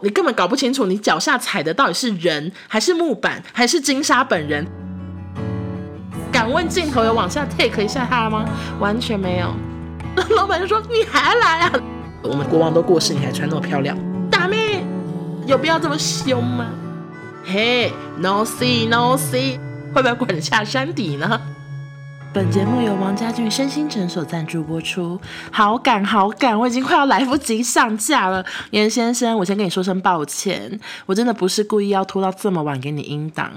你根本搞不清楚你脚下踩的到底是人还是木板还是金莎本人。敢问镜头有往下 take 一下他吗？完全没有。老板就说：“你还来啊？我们国王都过世，你还穿那么漂亮，大妹，有必要这么凶吗？”嘿，no see no see，会不会滚下山底呢？本节目由王家俊身心诊所赞助播出。好赶好赶，我已经快要来不及上架了。严先生，我先跟你说声抱歉，我真的不是故意要拖到这么晚给你音档。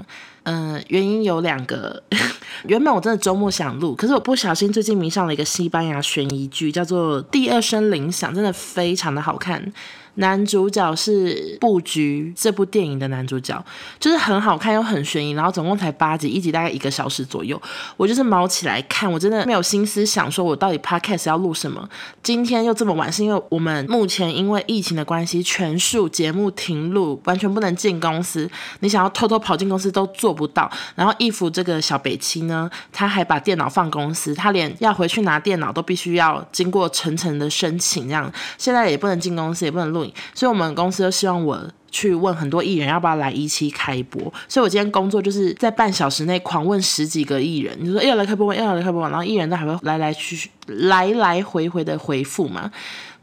嗯、原因有两个。原本我真的周末想录，可是我不小心最近迷上了一个西班牙悬疑剧，叫做《第二声铃响》，真的非常的好看。男主角是《布局》这部电影的男主角，就是很好看又很悬疑，然后总共才八集，一集大概一个小时左右。我就是毛起来看，我真的没有心思想说我到底 podcast 要录什么。今天又这么晚，是因为我们目前因为疫情的关系，全数节目停录，完全不能进公司。你想要偷偷跑进公司都做不到。然后义父这个小北七呢，他还把电脑放公司，他连要回去拿电脑都必须要经过层层的申请，这样现在也不能进公司，也不能录。所以，我们公司就希望我去问很多艺人要不要来一期开播。所以我今天工作就是在半小时内狂问十几个艺人，你说要来开播吗，要来开播吗，然后艺人都还会来来去去、来来回回的回复嘛。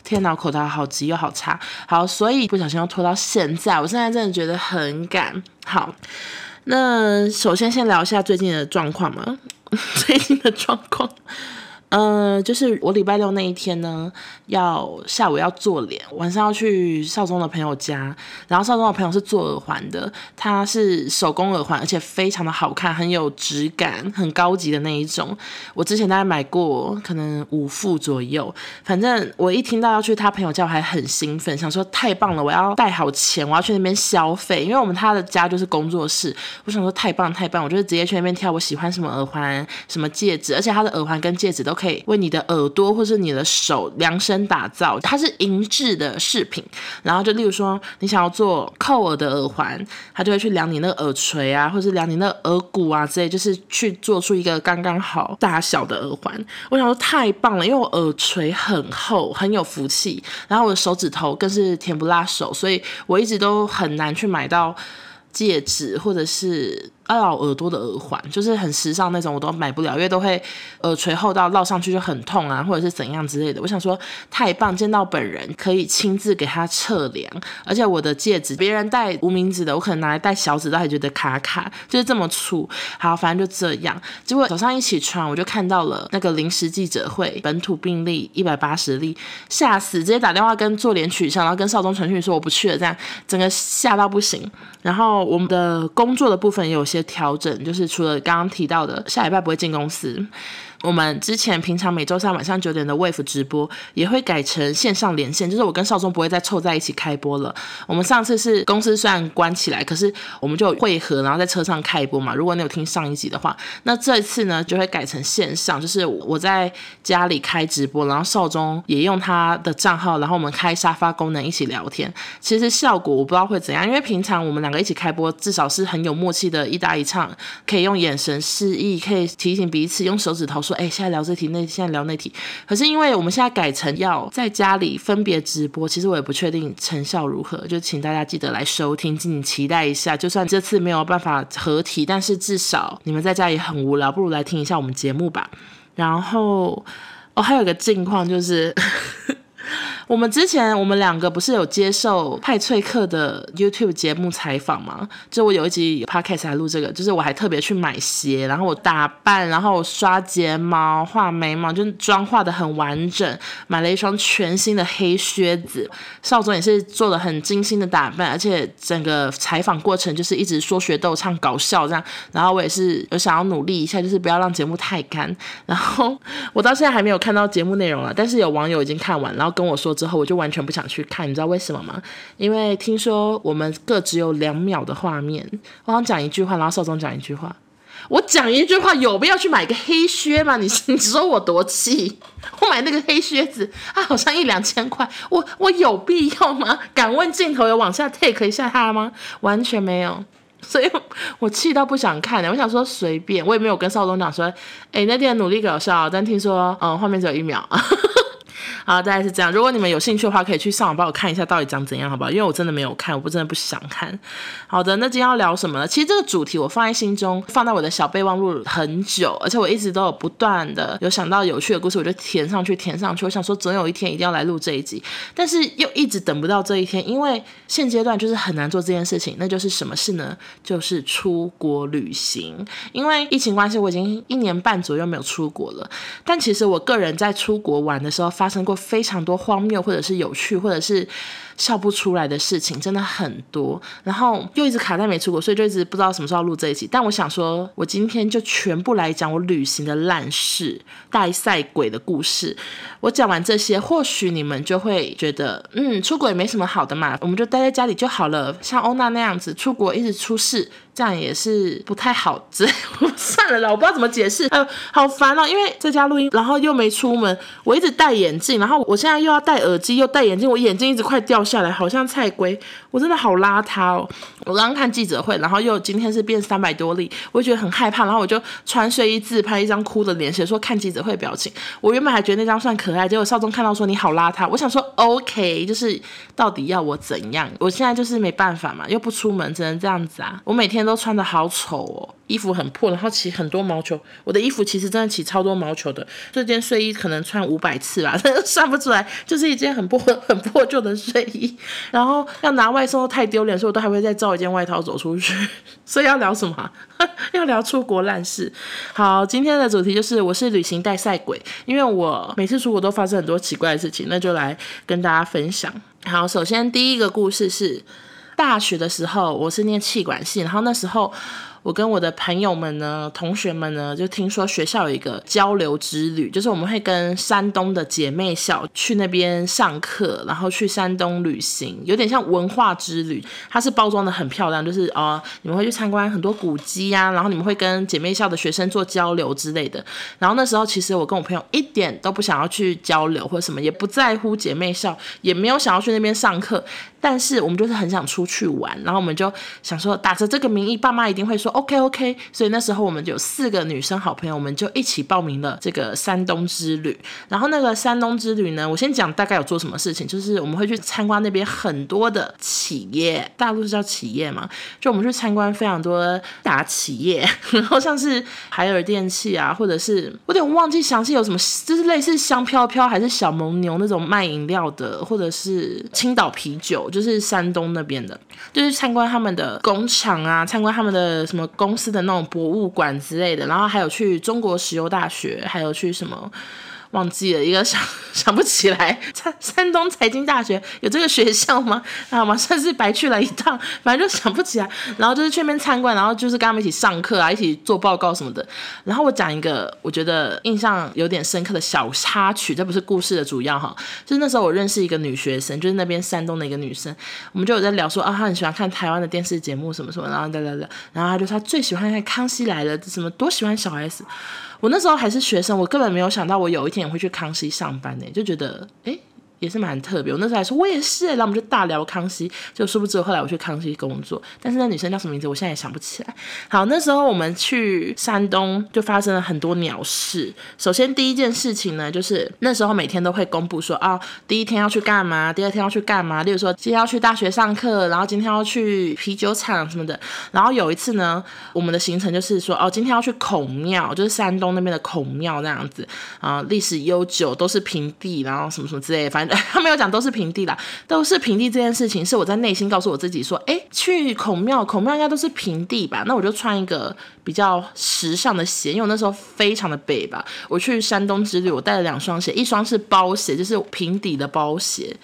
天哪，口条好急又好差，好，所以不小心又拖到现在。我现在真的觉得很赶。好，那首先先聊一下最近的状况嘛，最近的状况。嗯、就是我礼拜六那一天呢，要下午要做脸，晚上要去少宗的朋友家，然后少宗的朋友是做耳环的，他是手工耳环，而且非常的好看，很有质感，很高级的那一种。我之前大概买过，可能五副左右。反正我一听到要去他朋友家，我还很兴奋，想说太棒了，我要带好钱，我要去那边消费，因为我们他的家就是工作室。我想说太棒太棒，我就是直接去那边挑我喜欢什么耳环、什么戒指，而且他的耳环跟戒指都。可以为你的耳朵或是你的手量身打造，它是银质的饰品。然后就例如说，你想要做扣耳的耳环，它就会去量你那个耳垂啊，或是量你那个耳骨啊之类，就是去做出一个刚刚好大小的耳环。我想说太棒了，因为我耳垂很厚，很有福气，然后我的手指头更是甜不辣手，所以我一直都很难去买到戒指或者是。绕耳朵的耳环就是很时尚那种，我都买不了，因为都会耳垂厚到绕上去就很痛啊，或者是怎样之类的。我想说太棒，见到本人可以亲自给他测量，而且我的戒指别人戴无名指的，我可能拿来戴小指都还觉得卡卡，就是这么粗。好，反正就这样。结果早上一起床，我就看到了那个临时记者会，本土病例一百八十例，吓死，直接打电话跟做脸取消，然后跟少宗传讯说我不去了，这样整个吓到不行。然后我们的工作的部分有些。调整就是除了刚刚提到的下礼拜不会进公司。我们之前平常每周三晚上九点的 Wave 直播也会改成线上连线，就是我跟少宗不会再凑在一起开播了。我们上次是公司虽然关起来，可是我们就会合，然后在车上开播嘛。如果你有听上一集的话，那这一次呢就会改成线上，就是我在家里开直播，然后少宗也用他的账号，然后我们开沙发功能一起聊天。其实效果我不知道会怎样，因为平常我们两个一起开播，至少是很有默契的一搭一唱，可以用眼神示意，可以提醒彼此，用手指头。说哎，现在聊这题，那现在聊那题。可是因为我们现在改成要在家里分别直播，其实我也不确定成效如何，就请大家记得来收听，敬请期待一下。就算这次没有办法合体，但是至少你们在家也很无聊，不如来听一下我们节目吧。然后哦，还有一个近况就是。我们之前我们两个不是有接受派翠克的 YouTube 节目采访吗？就我有一集 Podcast 还录这个，就是我还特别去买鞋，然后我打扮，然后我刷睫毛、画眉毛，就妆化得很完整，买了一双全新的黑靴子。邵总也是做了很精心的打扮，而且整个采访过程就是一直说学逗唱搞笑这样。然后我也是有想要努力一下，就是不要让节目太干。然后我到现在还没有看到节目内容了，但是有网友已经看完，然后 跟我说。之后我就完全不想去看，你知道为什么吗？因为听说我们各只有两秒的画面，我想讲一句话，然后少宗讲一句话，我讲一句话有必要去买个黑靴吗？你 你说我多气？我买那个黑靴子它，好像一两千块，我我有必要吗？敢问镜头有往下 take 一下它吗？完全没有，所以我气到不想看了。我想说随便，我也没有跟少总讲说，哎，那天努力搞笑，但听说嗯画面只有一秒。好，大概是这样。如果你们有兴趣的话，可以去上网帮我看一下到底长怎样，好不好？因为我真的没有看，我不真的不想看。好的，那今天要聊什么呢？其实这个主题我放在心中，放在我的小备忘录很久，而且我一直都有不断的有想到有趣的故事，我就填上去，填上去。我想说，总有一天一定要来录这一集，但是又一直等不到这一天，因为现阶段就是很难做这件事情。那就是什么事呢？就是出国旅行。因为疫情关系，我已经一年半左右没有出国了。但其实我个人在出国玩的时候，发发生过非常多荒谬，或者是有趣，或者是。笑不出来的事情真的很多，然后又一直卡在没出国，所以就一直不知道什么时候录这一集。但我想说，我今天就全部来讲我旅行的烂事、带赛鬼的故事。我讲完这些，或许你们就会觉得，嗯，出国也没什么好的嘛，我们就待在家里就好了。像欧娜那样子，出国一直出事。这样也是不太好，这 算了啦，我不知道怎么解释，哎呦，好烦哦！因为在家录音，然后又没出门，我一直戴眼镜，然后我现在又要戴耳机，又戴眼镜，我眼镜一直快掉下来，好像菜龟，我真的好邋遢哦！我刚刚看记者会，然后又今天是变三百多例，我就觉得很害怕，然后我就穿睡衣自拍一张哭的脸，写说看记者会表情。我原本还觉得那张算可爱，结果少宗看到说你好邋遢，我想说 OK，就是到底要我怎样？我现在就是没办法嘛，又不出门，只能这样子啊！我每天都。穿得好丑哦，衣服很破，然后起很多毛球。我的衣服其实真的起超多毛球的，这件睡衣可能穿五百次吧，算不出来，就是一件很破很破旧的睡衣。然后要拿外送太丢脸，所以我都还会再造一件外套走出去。所以要聊什么？要聊出国烂事。好，今天的主题就是我是旅行带赛鬼，因为我每次出国都发生很多奇怪的事情，那就来跟大家分享。好，首先第一个故事是。大学的时候，我是念气管系，然后那时候。我跟我的朋友们呢，同学们呢，就听说学校有一个交流之旅，就是我们会跟山东的姐妹校去那边上课，然后去山东旅行，有点像文化之旅。它是包装得很漂亮，就是哦，你们会去参观很多古迹呀，然后你们会跟姐妹校的学生做交流之类的。然后那时候其实我跟我朋友一点都不想要去交流或者什么，也不在乎姐妹校，也没有想要去那边上课，但是我们就是很想出去玩，然后我们就想说打着这个名义，爸妈一定会说。OK OK，所以那时候我们就有四个女生好朋友，我们就一起报名了这个山东之旅。然后那个山东之旅呢，我先讲大概有做什么事情，就是我们会去参观那边很多的企业，大陆是叫企业嘛，就我们去参观非常多大企业，然后像是海尔电器啊，或者是我有点忘记详细有什么，就是类似香飘飘还是小蒙牛那种卖饮料的，或者是青岛啤酒，就是山东那边的，就是参观他们的工厂啊，参观他们的什么。公司的那种博物馆之类的，然后还有去中国石油大学，还有去什么？忘记了一个想想不起来，山山东财经大学有这个学校吗？好吗？算是白去了一趟，反正就想不起来。然后就是去那边参观，然后就是跟他们一起上课啊，一起做报告什么的。然后我讲一个我觉得印象有点深刻的小插曲，这不是故事的主要哈。就是那时候我认识一个女学生，就是那边山东的一个女生，我们就有在聊说啊，她很喜欢看台湾的电视节目什么什么，然后聊聊聊，然后她就说她最喜欢看《康熙来了》，什么多喜欢小 S。我那时候还是学生，我根本没有想到我有一天也会去康熙上班呢，就觉得诶。也是蛮特别，我那时候还说，我也是，然后我们就大聊康熙，就殊不知后来我去康熙工作，但是那女生叫什么名字，我现在也想不起来。好，那时候我们去山东就发生了很多鸟事。首先第一件事情呢，就是那时候每天都会公布说，哦，第一天要去干嘛，第二天要去干嘛。例如说今天要去大学上课，然后今天要去啤酒厂什么的。然后有一次呢，我们的行程就是说，哦，今天要去孔庙，就是山东那边的孔庙那样子啊，历史悠久，都是平地，然后什么什么之类的，反正。他没有讲都是平地啦，都是平地这件事情是我在内心告诉我自己说，哎，去孔庙，孔庙应该都是平地吧？那我就穿一个比较时尚的鞋，因为我那时候非常的北吧。我去山东之旅，我带了两双鞋，一双是包鞋，就是平底的包鞋。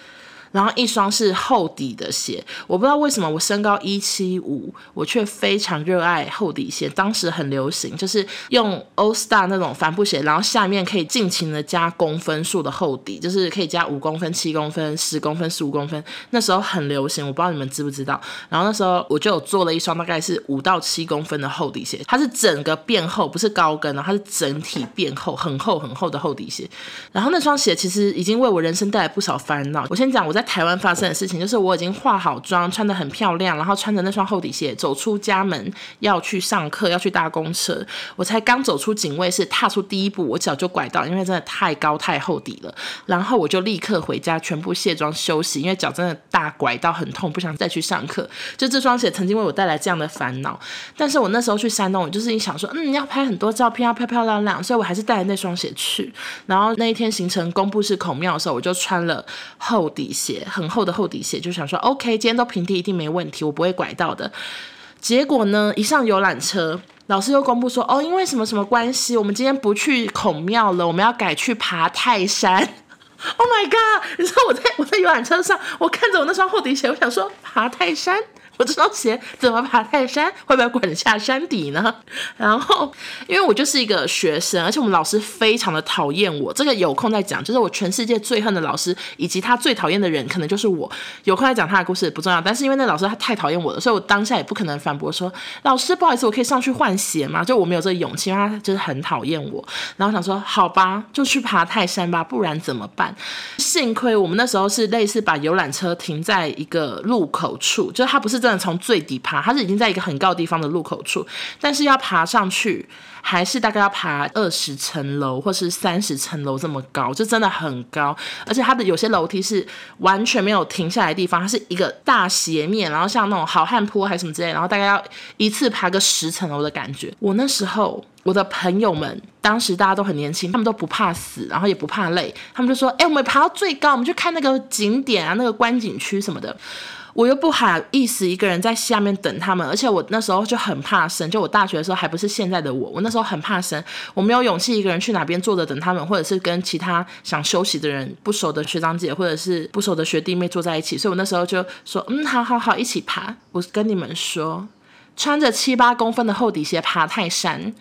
然后一双是厚底的鞋，我不知道为什么我身高一七五，我却非常热爱厚底鞋。当时很流行，就是用 All Star 那种帆布鞋，然后下面可以尽情的加公分数的厚底，就是可以加五公分、七公分、十公分、十五公分。那时候很流行，我不知道你们知不知道。然后那时候我就有做了一双大概是五到七公分的厚底鞋，它是整个变厚，不是高跟，它是整体变厚，很厚很厚的厚底鞋。然后那双鞋其实已经为我人生带来不少烦恼。我先讲我在。台湾发生的事情，就是我已经化好妆，穿得很漂亮，然后穿着那双厚底鞋走出家门，要去上课，要去搭公车。我才刚走出警卫室，踏出第一步，我脚就拐到，因为真的太高太厚底了。然后我就立刻回家，全部卸妆休息，因为脚真的大拐到很痛，不想再去上课。就这双鞋曾经为我带来这样的烦恼，但是我那时候去山东，我就是一想说，嗯，要拍很多照片，要漂漂亮亮，所以我还是带着那双鞋去。然后那一天行程公布是孔庙的时候，我就穿了厚底鞋，鞋很厚的厚底鞋，就想说，OK，今天都平地一定没问题，我不会拐到的。结果呢，一上游览车，老师又公布说，哦，因为什么什么关系，我们今天不去孔庙了，我们要改去爬泰山。Oh my god！你知道我在我在游览车上，我看着我那双厚底鞋，我想说，爬泰山。我这双鞋怎么爬泰山？会不会滚下山底呢？然后，因为我就是一个学生，而且我们老师非常的讨厌我。这个有空再讲，就是我全世界最恨的老师，以及他最讨厌的人，可能就是我。有空再讲他的故事不重要，但是因为那老师他太讨厌我了，所以我当下也不可能反驳说：“老师，不好意思，我可以上去换鞋吗？”就我没有这个勇气，因为他就是很讨厌我。然后想说：“好吧，就去爬泰山吧，不然怎么办？”幸亏我们那时候是类似把游览车停在一个路口处，就是他不是。真的从最底爬，它是已经在一个很高的地方的入口处，但是要爬上去，还是大概要爬二十层楼或是三十层楼这么高，就真的很高。而且它的有些楼梯是完全没有停下来的地方，它是一个大斜面，然后像那种好汉坡还是什么之类，然后大概要一次爬个十层楼的感觉。我那时候，我的朋友们当时大家都很年轻，他们都不怕死，然后也不怕累，他们就说：“哎、我们爬到最高，我们去看那个景点啊，那个观景区什么的。”我又不好意思一个人在下面等他们，而且我那时候就很怕生，就我大学的时候还不是现在的我，我那时候很怕生，我没有勇气一个人去哪边坐着等他们，或者是跟其他想休息的人不熟的学长姐或者是不熟的学弟妹坐在一起，所以我那时候就说，嗯，好好好，一起爬。我跟你们说，穿着七八公分的厚底鞋爬泰山。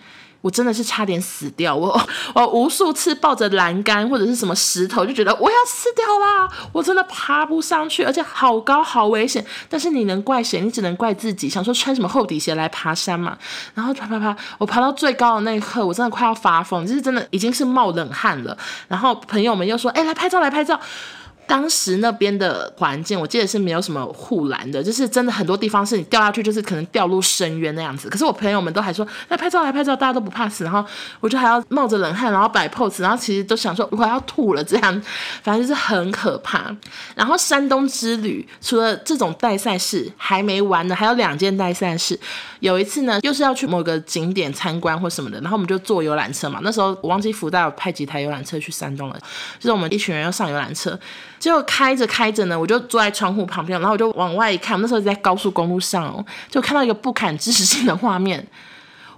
我真的是差点死掉，我 我无数次抱着栏杆或者是什么石头，就觉得我要死掉啦！我真的爬不上去，而且好高好危险。但是你能怪谁？你只能怪自己。想说穿什么厚底鞋来爬山嘛？然后爬爬爬，我爬到最高的那一刻，我真的快要发疯，就是真的已经是冒冷汗了。然后朋友们又说：“哎，来拍照，来拍照。”当时那边的环境，我记得是没有什么护栏的，就是真的很多地方是你掉下去，就是可能掉入深渊那样子。可是我朋友们都还说那拍照，来拍照，大家都不怕死。然后我就还要冒着冷汗，然后摆 pose，然后其实都想说我要吐了这样，反正就是很可怕。然后山东之旅除了这种带赛事还没完呢，还有两件带赛事。有一次呢，又是要去某个景点参观或什么的，然后我们就坐游览车嘛。那时候我忘记福大有派几台游览车去山东了，就是我们一群人要上游览车。就开着开着呢，我就坐在窗户旁边，然后我就往外一看，那时候在高速公路上，就看到一个不可置信的画面。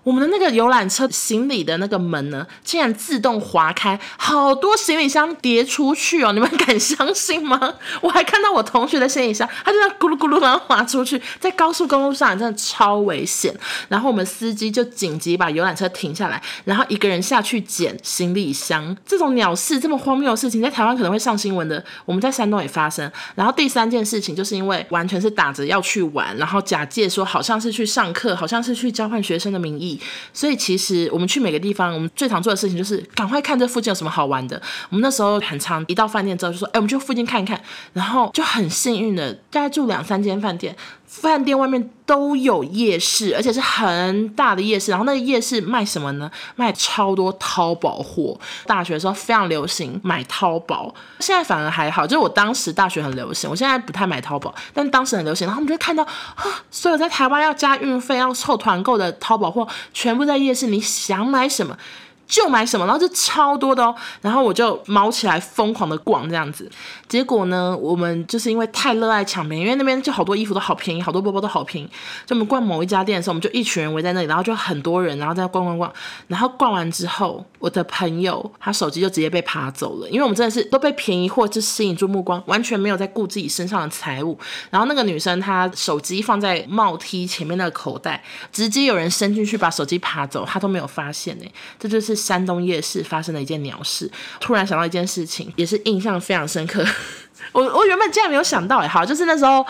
我们的那个游览车行李的那个门呢，竟然自动滑开，好多行李箱叠出去哦！你们敢相信吗？我还看到我同学的行李箱，他就在咕噜咕噜然后滑出去，在高速公路上真的超危险。然后我们司机就紧急把游览车停下来，然后一个人下去捡行李箱。这种鸟事这么荒谬的事情，在台湾可能会上新闻的，我们在山东也发生。然后第三件事情，就是因为完全是打着要去玩，然后假借说好像是去上课，好像是去交换学生的名义。所以其实我们去每个地方，我们最常做的事情就是赶快看这附近有什么好玩的。我们那时候很常一到饭店之后就说，哎，我们去附近看一看，然后就很幸运的，大概住两三间饭店。饭店外面都有夜市，而且是很大的夜市。然后那个夜市卖什么呢？卖超多淘宝货。大学的时候非常流行买淘宝，现在反而还好。就是我当时大学很流行，我现在不太买淘宝，但当时很流行。然后我们就看到啊，所有在台湾要加运费、要凑团购的淘宝货，全部在夜市。你想买什么？就买什么，然后就超多的哦，然后我就猫起来疯狂的逛这样子，结果呢，我们就是因为太热爱抢便宜，因为那边就好多衣服都好便宜，好多包包都好便宜，就我们逛某一家店的时候，我们就一群人围在那里，然后就很多人，然后在逛逛逛，然后逛完之后，我的朋友他手机就直接被扒走了，因为我们真的是都被便宜货就吸引住目光，完全没有在顾自己身上的财物，然后那个女生她手机放在帽梯前面那个口袋，直接有人伸进去把手机扒走，她都没有发现呢，这就是。山东夜市发生了一件鸟事，突然想到一件事情，也是印象非常深刻。我我原本竟然没有想到哎，好，就是那时候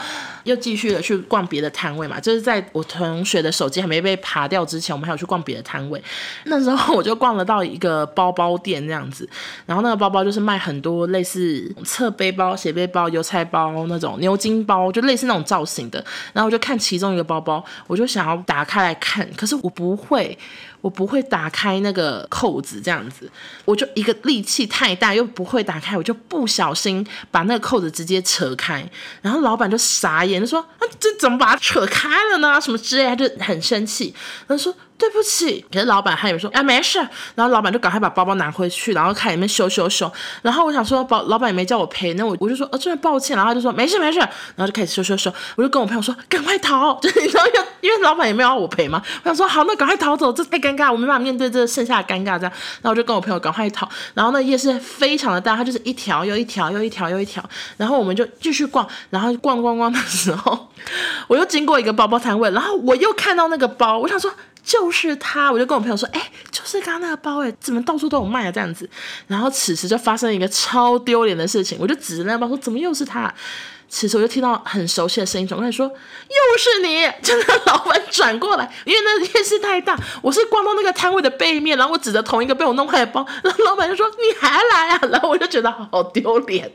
又继续的去逛别的摊位嘛，就是在我同学的手机还没被扒掉之前，我们还有去逛别的摊位。那时候我就逛了到一个包包店这样子，然后那个包包就是卖很多类似侧背包、斜背包、邮差包那种牛津包，就类似那种造型的。然后我就看其中一个包包，我就想要打开来看，可是我不会。我不会打开那个扣子，这样子，我就一个力气太大，又不会打开，我就不小心把那个扣子直接扯开，然后老板就傻眼，就说：“啊，这怎么把它扯开了呢？什么之类，他就很生气，他说。”对不起，可是老板他有说，啊，没事，然后老板就赶快把包包拿回去，然后看里面修修修，然后我想说，老老板也没叫我赔，那我我就说，啊，真的抱歉，然后他就说没事没事，然后就开始修修修，我就跟我朋友说，赶快逃，就你知道，因为老板也没有要我赔嘛，我想说好，那赶快逃走，这尴尬，我没办法面对这剩下的尴尬，这样，然后我就跟我朋友赶快逃，然后那夜市非常的大，它就是一条又一条又一条又一条，然后我们就继续逛，然后逛逛逛的时候，我又经过一个包包摊位，然后我又看到那个包，我想说。就是他，我就跟我朋友说，哎、就是刚刚那个包，哎，怎么到处都有卖啊？这样子，然后此时就发生一个超丢脸的事情，我就指着那个包说，怎么又是他？此时我就听到很熟悉的声音转过来说，又是你！真的，老板转过来，因为那电视太大，我是逛到那个摊位的背面，然后我指着同一个被我弄坏的包，然后老板就说，你还来啊？然后我就觉得好丢脸。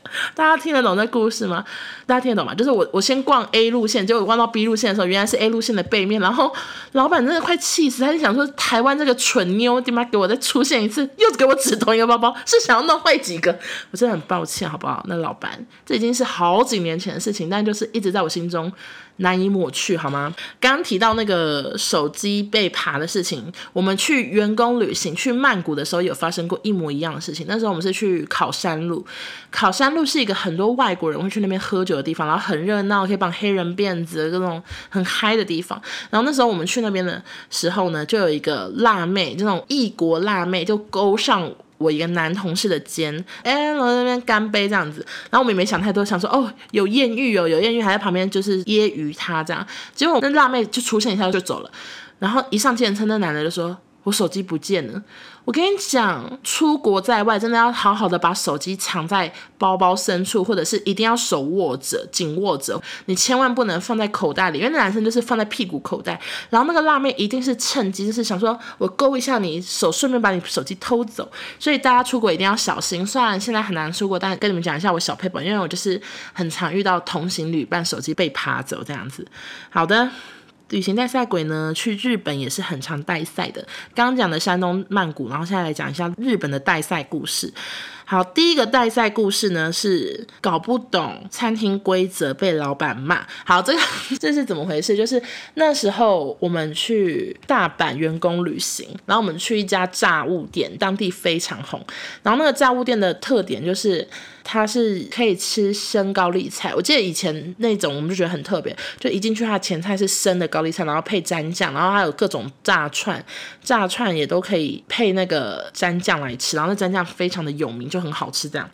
大家听得懂这故事吗？大家听得懂吗？就是我我先逛 A 路线，结果逛到 B 路线的时候，原来是 A 路线的背面，然后老板真的快气死，他就想说台湾这个蠢妞，他妈给我再出现一次，又给我指同一个包包，是想要弄坏几个？我真的很抱歉，好不好？那老板，这已经是好几年前的事情，但就是一直在我心中。难以抹去，好吗？刚刚提到那个手机被扒的事情，我们去员工旅行去曼谷的时候有发生过一模一样的事情。那时候我们是去考山路，考山路是一个很多外国人会去那边喝酒的地方，然后很热闹，可以绑黑人辫子各种很嗨的地方。然后那时候我们去那边的时候呢，就有一个辣妹，这种异国辣妹就勾上。我一个男同事的肩，哎、然后那边干杯这样子，然后我们也没想太多，想说哦，有艳遇哦，有艳遇，还在旁边就是揶揄他这样，结果那辣妹就出现一下就走了，然后一上健身，那男的就说。我手机不见了，我跟你讲，出国在外真的要好好的把手机藏在包包深处，或者是一定要手握着、紧握着，你千万不能放在口袋里，因为那男生就是放在屁股口袋，然后那个辣妹一定是趁机就是想说我勾一下你手，顺便把你手机偷走，所以大家出国一定要小心。虽然现在很难出国，但跟你们讲一下我小配本，因为我就是很常遇到同行旅伴手机被扒走这样子。好的。旅行带赛鬼呢，去日本也是很常带赛的。刚刚讲的山东曼谷，然后现在来讲一下日本的带赛故事。好，第一个带赛故事呢是搞不懂餐厅规则被老板骂。好，这个 这是怎么回事？就是那时候我们去大阪员工旅行，然后我们去一家炸物店，当地非常红。然后那个炸物店的特点就是它是可以吃生高丽菜。我记得以前那种我们就觉得很特别，就一进去它前菜是生的高丽菜，然后配蘸酱，然后还有各种炸串，炸串也都可以配那个蘸酱来吃，然后那蘸酱非常的有名，就。很好吃这样，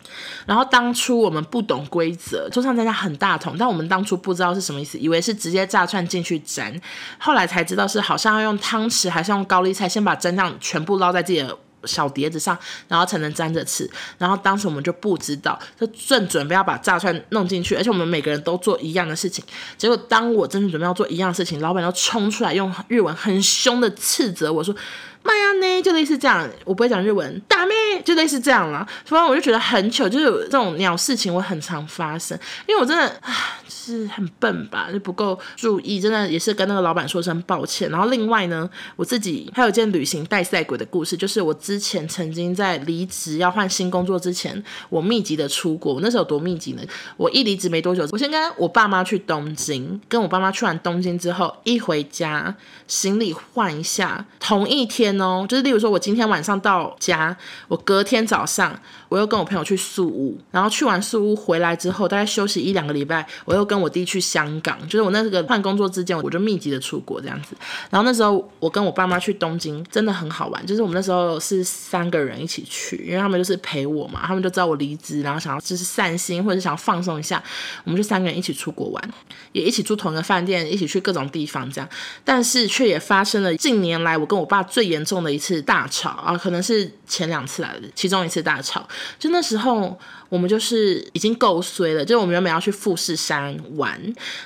然后当初我们不懂规则，桌上蘸酱很大桶，但我们当初不知道是什么意思，以为是直接炸串进去沾，后来才知道是好像要用汤匙还是用高丽菜先把蘸酱全部捞在自己的 小碟子上，然后才能沾着吃。然后当时我们就不知道，就正准备要把炸串弄进去，而且我们每个人都做一样的事情。结果当我真的准备要做一样事情，老板就冲出来用日文很凶的斥责我说。妈呀呢，就类似这样，我不会讲日文，大咩就类似这样了。突然我就觉得很糗，就是这种鸟事情我很常发生，因为我真的啊，是很笨吧，就不够注意，真的也是跟那个老板说声抱歉。然后另外呢，我自己还有一件旅行带赛鬼的故事，就是我之前曾经在离职要换新工作之前，我密集的出国。我那时候有多密集呢？我一离职没多久，我先跟我爸妈去东京，跟我爸妈去完东京之后，一回家行李换一下，同一天。哦，就是例如说，我今天晚上到家，我隔天早上我又跟我朋友去宿屋，然后去完宿屋回来之后，大概休息一两个礼拜，我又跟我弟去香港，就是我那个换工作之间，我就密集的出国这样子。然后那时候我跟我爸妈去东京，真的很好玩，就是我们那时候是三个人一起去，因为他们就是陪我嘛，他们就知道我离职，然后想要就是散心或者是想要放松一下，我们就三个人一起出国玩，也一起住同一个饭店，一起去各种地方这样，但是却也发生了近年来我跟我爸最严。严重的一次大吵啊，可能是前两次来的其中一次大吵。就那时候，我们就是已经够衰了，就是我们原本要去富士山玩，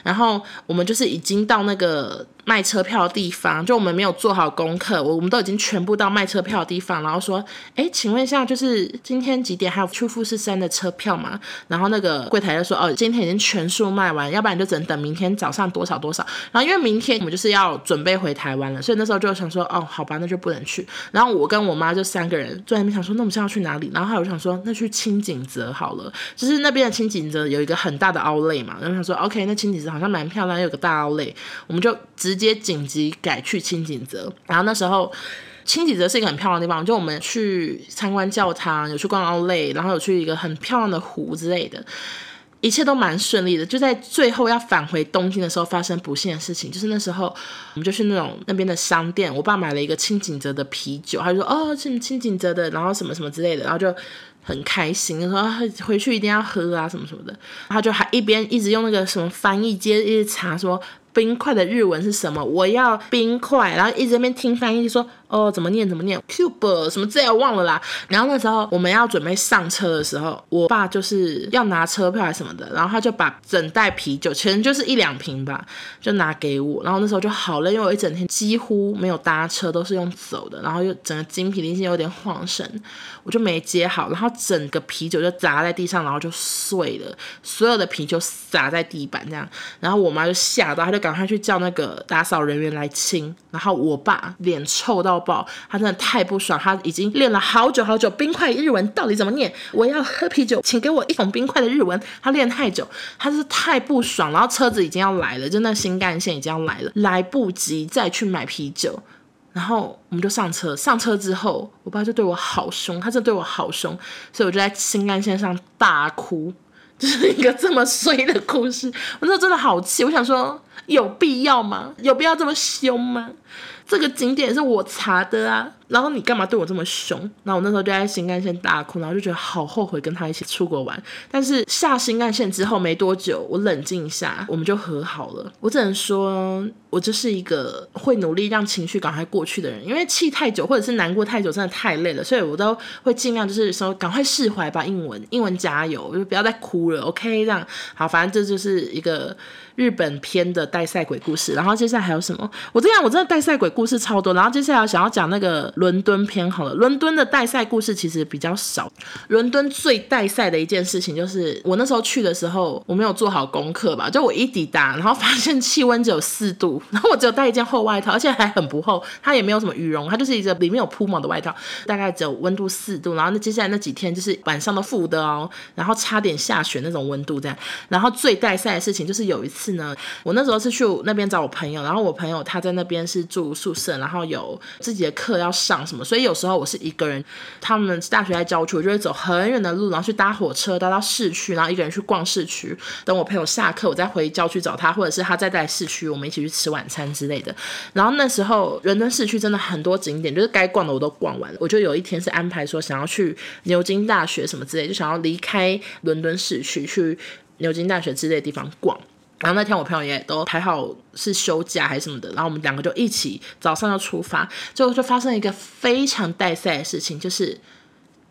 然后我们就是已经到那个。卖车票的地方，就我们没有做好功课，我我们都已经全部到卖车票的地方，然后说，哎，请问一下，就是今天几点还有去富士山的车票吗？然后那个柜台就说，哦，今天已经全数卖完，要不然就只能等明天早上多少多少。然后因为明天我们就是要准备回台湾了，所以那时候就想说，哦，好吧，那就不能去。然后我跟我妈就三个人坐在那边想说，那我们现在要去哪里？然后还有想说，那去轻井泽好了，就是那边的轻井泽有一个很大的凹类嘛，然后想说，OK，那轻井泽好像蛮漂亮，有个大凹类我们就直。直接紧急改去清井泽，然后那时候清井泽是一个很漂亮的地方，就我们去参观教堂，有去逛奥莱，然后有去一个很漂亮的湖之类的，一切都蛮顺利的。就在最后要返回东京的时候，发生不幸的事情，就是那时候我们就去那种那边的商店，我爸买了一个清井泽的啤酒，他就说哦，是清井泽的，然后什么什么之类的，然后就很开心，就说回去一定要喝啊什么什么的，他就还一边一直用那个什么翻译机一直查说。冰块的日文是什么？我要冰块，然后一直在那边听翻译说。哦，怎么念怎么念？Cube 什么字我忘了啦。然后那时候我们要准备上车的时候，我爸就是要拿车票还是什么的，然后他就把整袋啤酒，其实就是一两瓶吧，就拿给我。然后那时候就好了，因为我一整天几乎没有搭车，都是用走的，然后又整个精疲力尽，有点晃神，我就没接好，然后整个啤酒就砸在地上，然后就碎了，所有的啤酒洒在地板这样。然后我妈就吓到，她就赶快去叫那个打扫人员来清。然后我爸脸臭到。宝，他真的太不爽，他已经练了好久好久。冰块日文到底怎么念？我要喝啤酒，请给我一桶冰块的日文。他练太久，他是太不爽。然后车子已经要来了，就那新干线已经要来了，来不及再去买啤酒。然后我们就上车，上车之后，我爸就对我好凶，他真的对我好凶，所以我就在新干线上大哭，就是一个这么衰的故事。我那时候真的好气，我想说，有必要吗？有必要这么凶吗？这个景点是我查的啊。然后你干嘛对我这么凶？然后我那时候就在新干线大哭，然后就觉得好后悔跟他一起出国玩。但是下新干线之后没多久，我冷静一下，我们就和好了。我只能说，我就是一个会努力让情绪赶快过去的人。因为气太久或者是难过太久，真的太累了，所以我都会尽量就是说赶快释怀吧。英文，英文加油，就不要再哭了。OK，这样好，反正这就是一个日本篇的带赛鬼故事。然后接下来还有什么？我这样我真的带赛鬼故事超多。然后接下来想要讲那个。伦敦篇好了，伦敦的带赛故事其实比较少。伦敦最带赛的一件事情就是，我那时候去的时候，我没有做好功课吧，就我一抵达，然后发现气温只有四度，然后我只有带一件厚外套，而且还很不厚，它也没有什么羽绒，它就是一个里面有铺毛的外套，大概只有温度四度。然后那接下来那几天就是晚上都负的哦，然后差点下雪那种温度这样。然后最带赛的事情就是有一次呢，我那时候是去那边找我朋友，然后我朋友他在那边是住宿舍，然后有自己的课要上。什么？所以有时候我是一个人，他们大学在郊区，我就会走很远的路，然后去搭火车搭到市区，然后一个人去逛市区。等我朋友下课，我再回郊区找他，或者是他再在市区，我们一起去吃晚餐之类的。然后那时候伦敦市区真的很多景点，就是该逛的我都逛完了。我就有一天是安排说想要去牛津大学什么之类，就想要离开伦敦市区去牛津大学之类的地方逛。然后那天我朋友也都还好是休假还是什么的，然后我们两个就一起早上要出发，最后就发生一个非常带赛的事情，就是。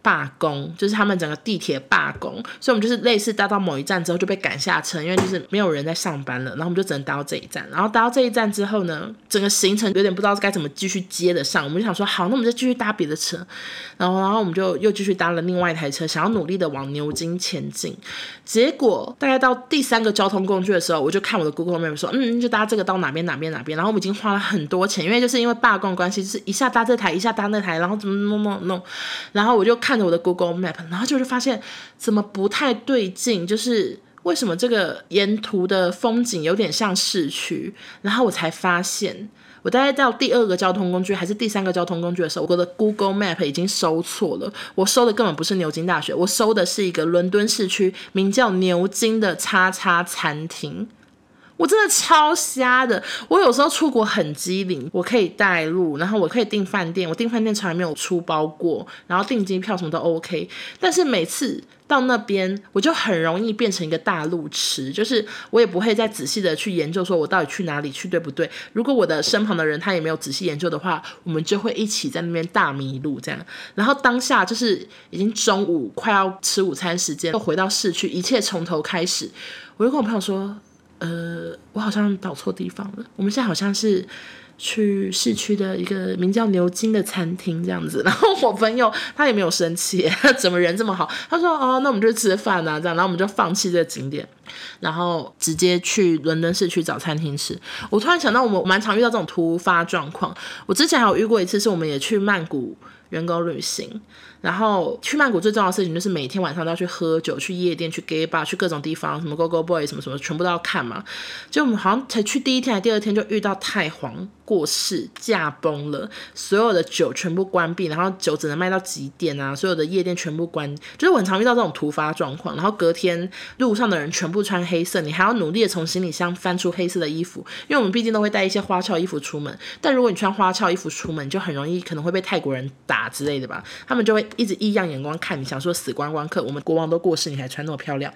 罢工就是他们整个地铁罢工，所以我们就是类似搭到某一站之后就被赶下车，因为就是没有人在上班了，然后我们就只能搭到这一站。然后搭到这一站之后呢，整个行程有点不知道该怎么继续接得上，我们就想说好，那我们就继续搭别的车。然后，然后我们就又继续搭了另外一台车，想要努力的往牛津前进。结果大概到第三个交通工具的时候，我就看我的 Google Map 说，嗯，就搭这个到哪边哪边哪边。然后我们已经花了很多钱，因为就是因为罢工关系，就是一下搭这台，一下搭那台，然后怎么弄弄弄。然后我就看。看着我的 Google Map，然后就是发现怎么不太对劲，就是为什么这个沿途的风景有点像市区，然后我才发现，我大概到第二个交通工具还是第三个交通工具的时候，我的 Google Map 已经收错了，我收的根本不是牛津大学，我收的是一个伦敦市区名叫牛津的叉叉餐厅。我真的超瞎的。我有时候出国很机灵，我可以带路，然后我可以订饭店，我订饭店从来没有出包过，然后订机票什么都 OK。但是每次到那边，我就很容易变成一个大路痴，就是我也不会再仔细的去研究，说我到底去哪里去对不对？如果我的身旁的人他也没有仔细研究的话，我们就会一起在那边大迷路这样。然后当下就是已经中午快要吃午餐时间，又回到市区，一切从头开始。我就跟我朋友说，呃，我好像到错地方了，我们现在好像是。去市区的一个名叫牛津的餐厅这样子，然后我朋友他也没有生气，怎么人这么好？他说哦，那我们就吃饭啊，这样，然后我们就放弃这个景点，然后直接去伦敦市区找餐厅吃。我突然想到，我们蛮常遇到这种突发状况。我之前还有遇过一次，是我们也去曼谷员工旅行。然后去曼谷最重要的事情就是每天晚上都要去喝酒、去夜店、去 gay bar、去各种地方，什么 go go boy 什么什么，全部都要看嘛。就我们好像才去第一天还第二天就遇到太皇过世、驾崩了，所有的酒全部关闭，然后酒只能卖到几点啊？所有的夜店全部关，就是我很常遇到这种突发状况。然后隔天路上的人全部穿黑色，你还要努力的从行李箱翻出黑色的衣服，因为我们毕竟都会带一些花俏衣服出门。但如果你穿花俏衣服出门，就很容易可能会被泰国人打之类的吧？他们就会。一直异样眼光看你，想说死观光客，我们国王都过世，你还穿那么漂亮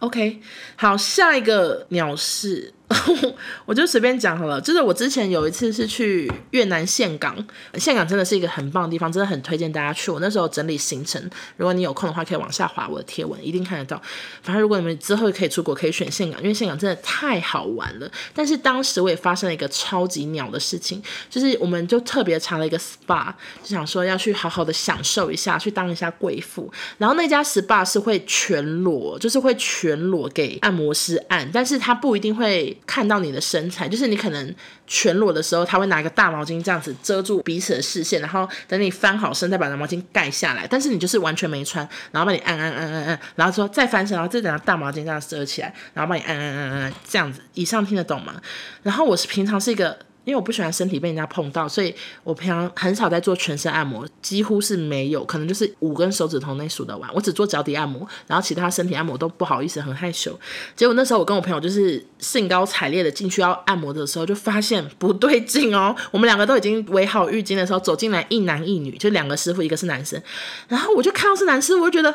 ？OK，好，下一个鸟事。我就随便讲好了，就是我之前有一次是去越南岘港，岘港真的是一个很棒的地方，真的很推荐大家去。我那时候整理行程，如果你有空的话，可以往下滑我的贴文，一定看得到。反正如果你们之后可以出国，可以选岘港，因为岘港真的太好玩了。但是当时我也发生了一个超级鸟的事情，就是我们就特别查了一个 SPA，就想说要去好好的享受一下，去当一下贵妇。然后那家 SPA 是会全裸，就是会全裸给按摩师按，但是他不一定会。看到你的身材，就是你可能全裸的时候，他会拿一个大毛巾这样子遮住彼此的视线，然后等你翻好身再把那毛巾盖下来。但是你就是完全没穿，然后帮你按按按按按，然后说再翻身，然后再拿大毛巾这样遮起来，然后帮你按按按按按这样子。以上听得懂吗？然后我是平常是一个。因为我不喜欢身体被人家碰到，所以我平常很少在做全身按摩，几乎是没有，可能就是五根手指头内数得完。我只做脚底按摩，然后其他身体按摩都不好意思，很害羞。结果那时候我跟我朋友就是兴高采烈的进去要按摩的时候，就发现不对劲哦。我们两个都已经围好浴巾的时候，走进来一男一女，就两个师傅，一个是男生。然后我就看到是男师傅，我就觉得。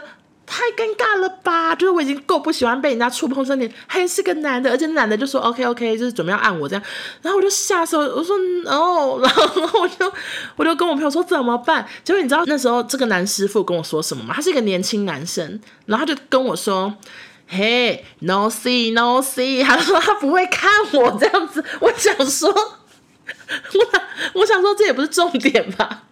太尴尬了吧！就是我已经够不喜欢被人家触碰身体，还是个男的，而且男的就说 OK OK，就是准备要按我这样，然后我就吓死我，我说哦，然后我就我就跟我朋友说怎么办？结果你知道那时候这个男师傅跟我说什么吗？他是一个年轻男生，然后他就跟我说，嘿，no see no see，他说他不会看我这样子，我想说，我我想说这也不是重点吧。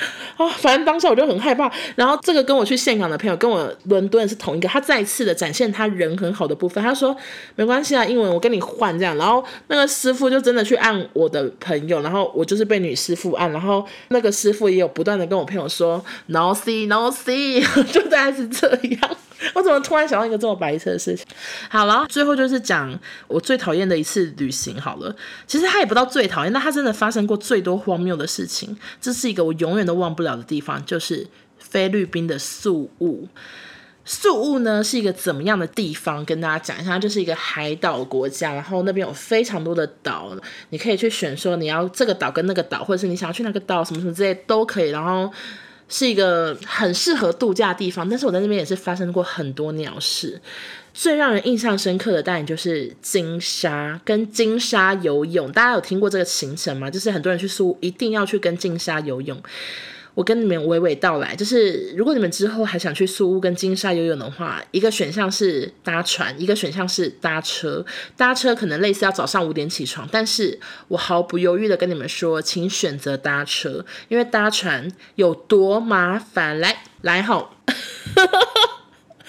啊、反正当时我就很害怕。然后这个跟我去现场的朋友跟我伦敦是同一个，他再次的展现他人很好的部分。他说没关系啊，英文我跟你换这样。然后那个师傅就真的去按我的朋友，然后我就是被女师傅按。然后那个师傅也有不断的跟我朋友说 no see no see，就大概是这样。我怎么突然想到一个这么白痴的事情？好了，最后就是讲我最讨厌的一次旅行。好了，其实他也不到最讨厌，但他真的发生过最多荒谬的事情。这是一个我永远都忘不了的地方，就是菲律宾的宿雾。宿雾呢是一个怎么样的地方？跟大家讲一下，就是一个海岛国家，然后那边有非常多的岛，你可以去选说你要这个岛跟那个岛，或者是你想要去那个岛什么什么之类都可以。然后。是一个很适合度假的地方，但是我在那边也是发生过很多鸟事。最让人印象深刻的当然就是金沙跟金沙游泳。大家有听过这个行程吗？就是很多人去苏一定要去跟金沙游泳。我跟你们娓娓道来，就是如果你们之后还想去宿屋跟金沙游泳的话，一个选项是搭船，一个选项是搭车。搭车可能类似要早上五点起床，但是我毫不犹豫的跟你们说，请选择搭车，因为搭船有多麻烦。来来吼。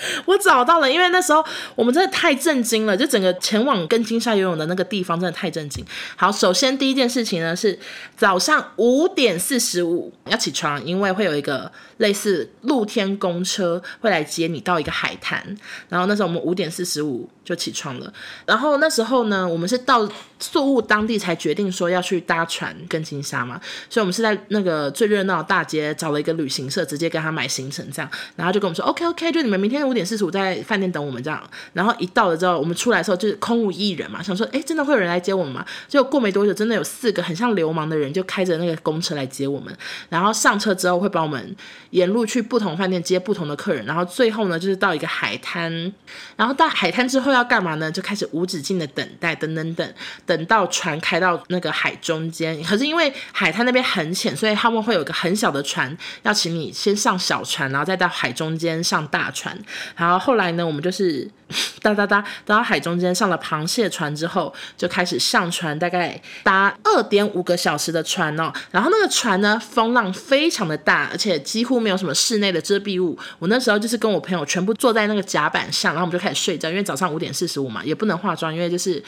我找到了，因为那时候我们真的太震惊了，就整个前往跟金沙游泳的那个地方真的太震惊。好，首先第一件事情呢是早上五点四十五要起床，因为会有一个类似露天公车会来接你到一个海滩。然后那时候我们五点四十五就起床了，然后那时候呢，我们是到宿务当地才决定说要去搭船跟金沙嘛，所以我们是在那个最热闹的大街找了一个旅行社，直接跟他买行程这样，然后就跟我们说 OK OK，就你们明天。五点四十五在饭店等我们这样，然后一到了之后，我们出来的时候就是空无一人嘛，想说，哎，真的会有人来接我们吗？结果过没多久，真的有四个很像流氓的人就开着那个公车来接我们，然后上车之后会把我们沿路去不同饭店接不同的客人，然后最后呢就是到一个海滩，然后到海滩之后要干嘛呢？就开始无止境的等待，等等等，等到船开到那个海中间，可是因为海滩那边很浅，所以他们会有一个很小的船，要请你先上小船，然后再到海中间上大船。然后后来呢，我们就是 哒哒哒到海中间上了螃蟹船之后，就开始上船，大概搭二点五个小时的船哦。然后那个船呢，风浪非常的大，而且几乎没有什么室内的遮蔽物。我那时候就是跟我朋友全部坐在那个甲板上，然后我们就开始睡觉，因为早上五点四十五嘛，也不能化妆，因为就是。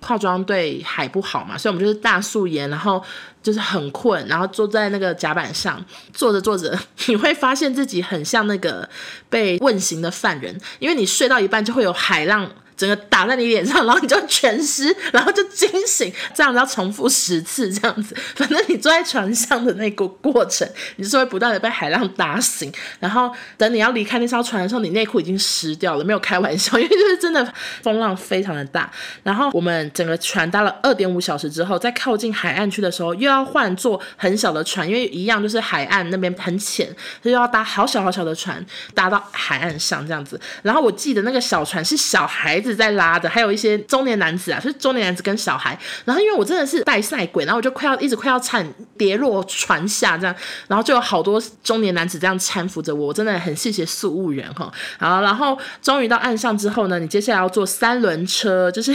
化妆对海不好嘛，所以我们就是大素颜，然后就是很困，然后坐在那个甲板上，坐着坐着，你会发现自己很像那个被问刑的犯人，因为你睡到一半就会有海浪。整个打在你脸上，然后你就全湿，然后就惊醒，这样子要重复十次这样子。反正你坐在船上的那个过程，你是会不断的被海浪打醒。然后等你要离开那艘船的时候，你内裤已经湿掉了，没有开玩笑，因为就是真的风浪非常的大。然后我们整个船搭了二点五小时之后，在靠近海岸区的时候，又要换坐很小的船，因为一样就是海岸那边很浅，所以要搭好小好小的船搭到海岸上这样子。然后我记得那个小船是小孩子。是在拉的，还有一些中年男子啊，就是中年男子跟小孩。然后因为我真的是带赛鬼，然后我就快要一直快要惨跌落船下这样，然后就有好多中年男子这样搀扶着我，我真的很谢谢宿务员哈。好，然后终于到岸上之后呢，你接下来要坐三轮车，就是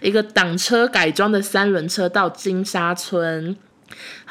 一个挡车改装的三轮车到金沙村。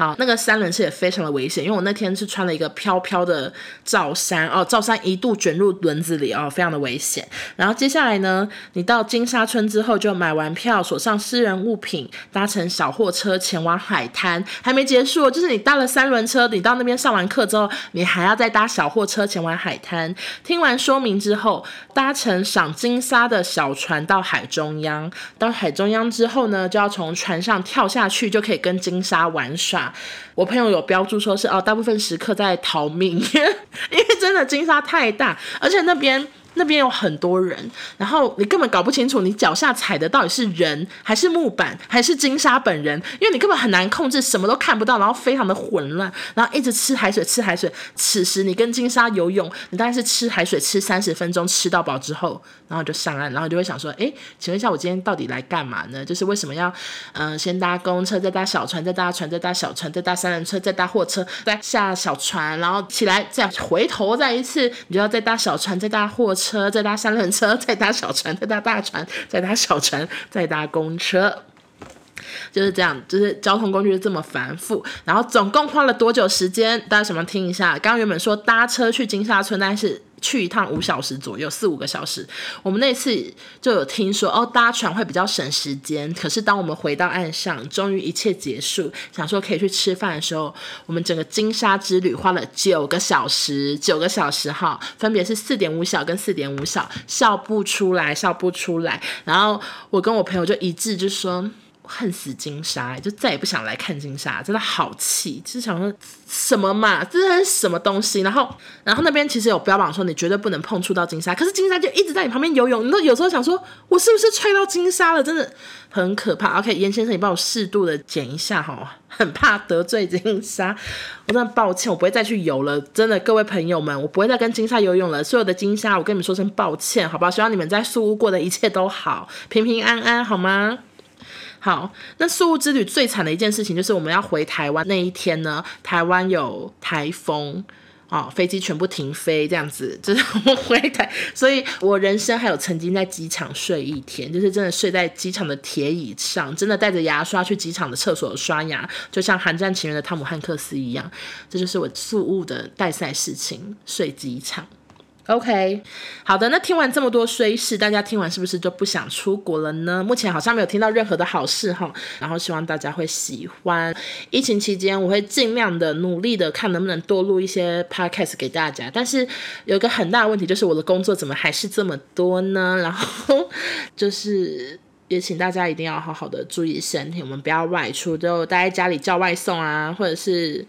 好，那个三轮车也非常的危险，因为我那天是穿了一个飘飘的罩衫哦，罩衫一度卷入轮子里哦，非常的危险。然后接下来呢，你到金沙村之后就买完票，锁上私人物品，搭乘小货车前往海滩。还没结束，就是你搭了三轮车，你到那边上完课之后，你还要再搭小货车前往海滩。听完说明之后，搭乘赏金沙的小船到海中央。到海中央之后呢，就要从船上跳下去，就可以跟金沙玩耍。我朋友有标注说是哦，大部分时刻在逃命，因为真的金沙太大，而且那边。那边有很多人，然后你根本搞不清楚你脚下踩的到底是人还是木板还是金沙本人，因为你根本很难控制，什么都看不到，然后非常的混乱，然后一直吃海水吃海水。此时你跟金沙游泳，你大概是吃海水吃三十分钟，吃到饱之后，然后就上岸，然后就会想说，哎，请问一下我今天到底来干嘛呢？就是为什么要嗯、先搭公车，再搭小船，再搭船，再搭小船，再搭三轮车，再搭货车，再下小船，然后起来再回头再一次，你就要再搭小船，再搭货车。车，再搭三轮车，再搭小船，再搭大船，再搭小船，再搭公车，就是这样，就是交通工具这么繁复。然后总共花了多久时间？大家想不想听一下？刚刚原本说搭车去金沙村，但是。去一趟五小时左右，四五个小时。我们那次就有听说哦，搭船会比较省时间。可是当我们回到岸上，终于一切结束，想说可以去吃饭的时候，我们整个金沙之旅花了九个小时，九个小时哈，分别是四点五小跟四点五小，笑不出来，笑不出来。然后我跟我朋友就一致就说。恨死金沙，就再也不想来看金沙，真的好气！就是想说什么嘛，这是什么东西？然后，然后那边其实有标榜说你绝对不能碰触到金沙，可是金沙就一直在你旁边游泳。你都有时候想说，我是不是吹到金沙了？真的很可怕。OK，严先生，你帮我适度的剪一下哈，很怕得罪金沙。我真的抱歉，我不会再去游了。真的，各位朋友们，我不会再跟金沙游泳了。所有的金沙，我跟你们说声抱歉，好不好？希望你们在宿雾过的一切都好，平平安安，好吗？好，那宿雾之旅最惨的一件事情就是我们要回台湾那一天呢，台湾有台风、哦，飞机全部停飞，这样子就是我回台，所以我人生还有曾经在机场睡一天，就是真的睡在机场的铁椅上，真的带着牙刷去机场的厕所刷牙，就像《寒战情缘》的汤姆汉克斯一样，这就是我宿务的带赛事情，睡机场。OK，好的，那听完这么多衰事，大家听完是不是就不想出国了呢？目前好像没有听到任何的好事哈，然后希望大家会喜欢。疫情期间，我会尽量的努力的看能不能多录一些 Podcast 给大家，但是有一个很大的问题就是我的工作怎么还是这么多呢？然后就是。也请大家一定要好好的注意身体，我们不要外出，就待在家里叫外送啊，或者是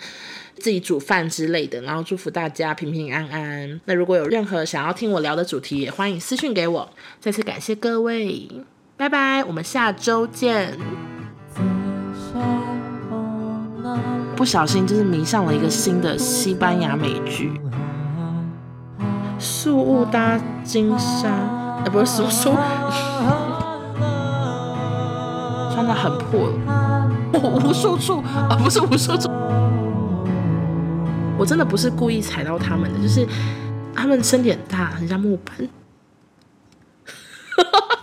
自己煮饭之类的。然后祝福大家平平安安。那如果有任何想要听我聊的主题，也欢迎私讯给我。再次感谢各位，拜拜，我们下周见。不小心就是迷上了一个新的西班牙美剧，素雾搭金山，呃，不是素素。穿的很破了，无数处啊，不是无数处，我真的不是故意踩到他们的，就是他们身体很大，很像木板。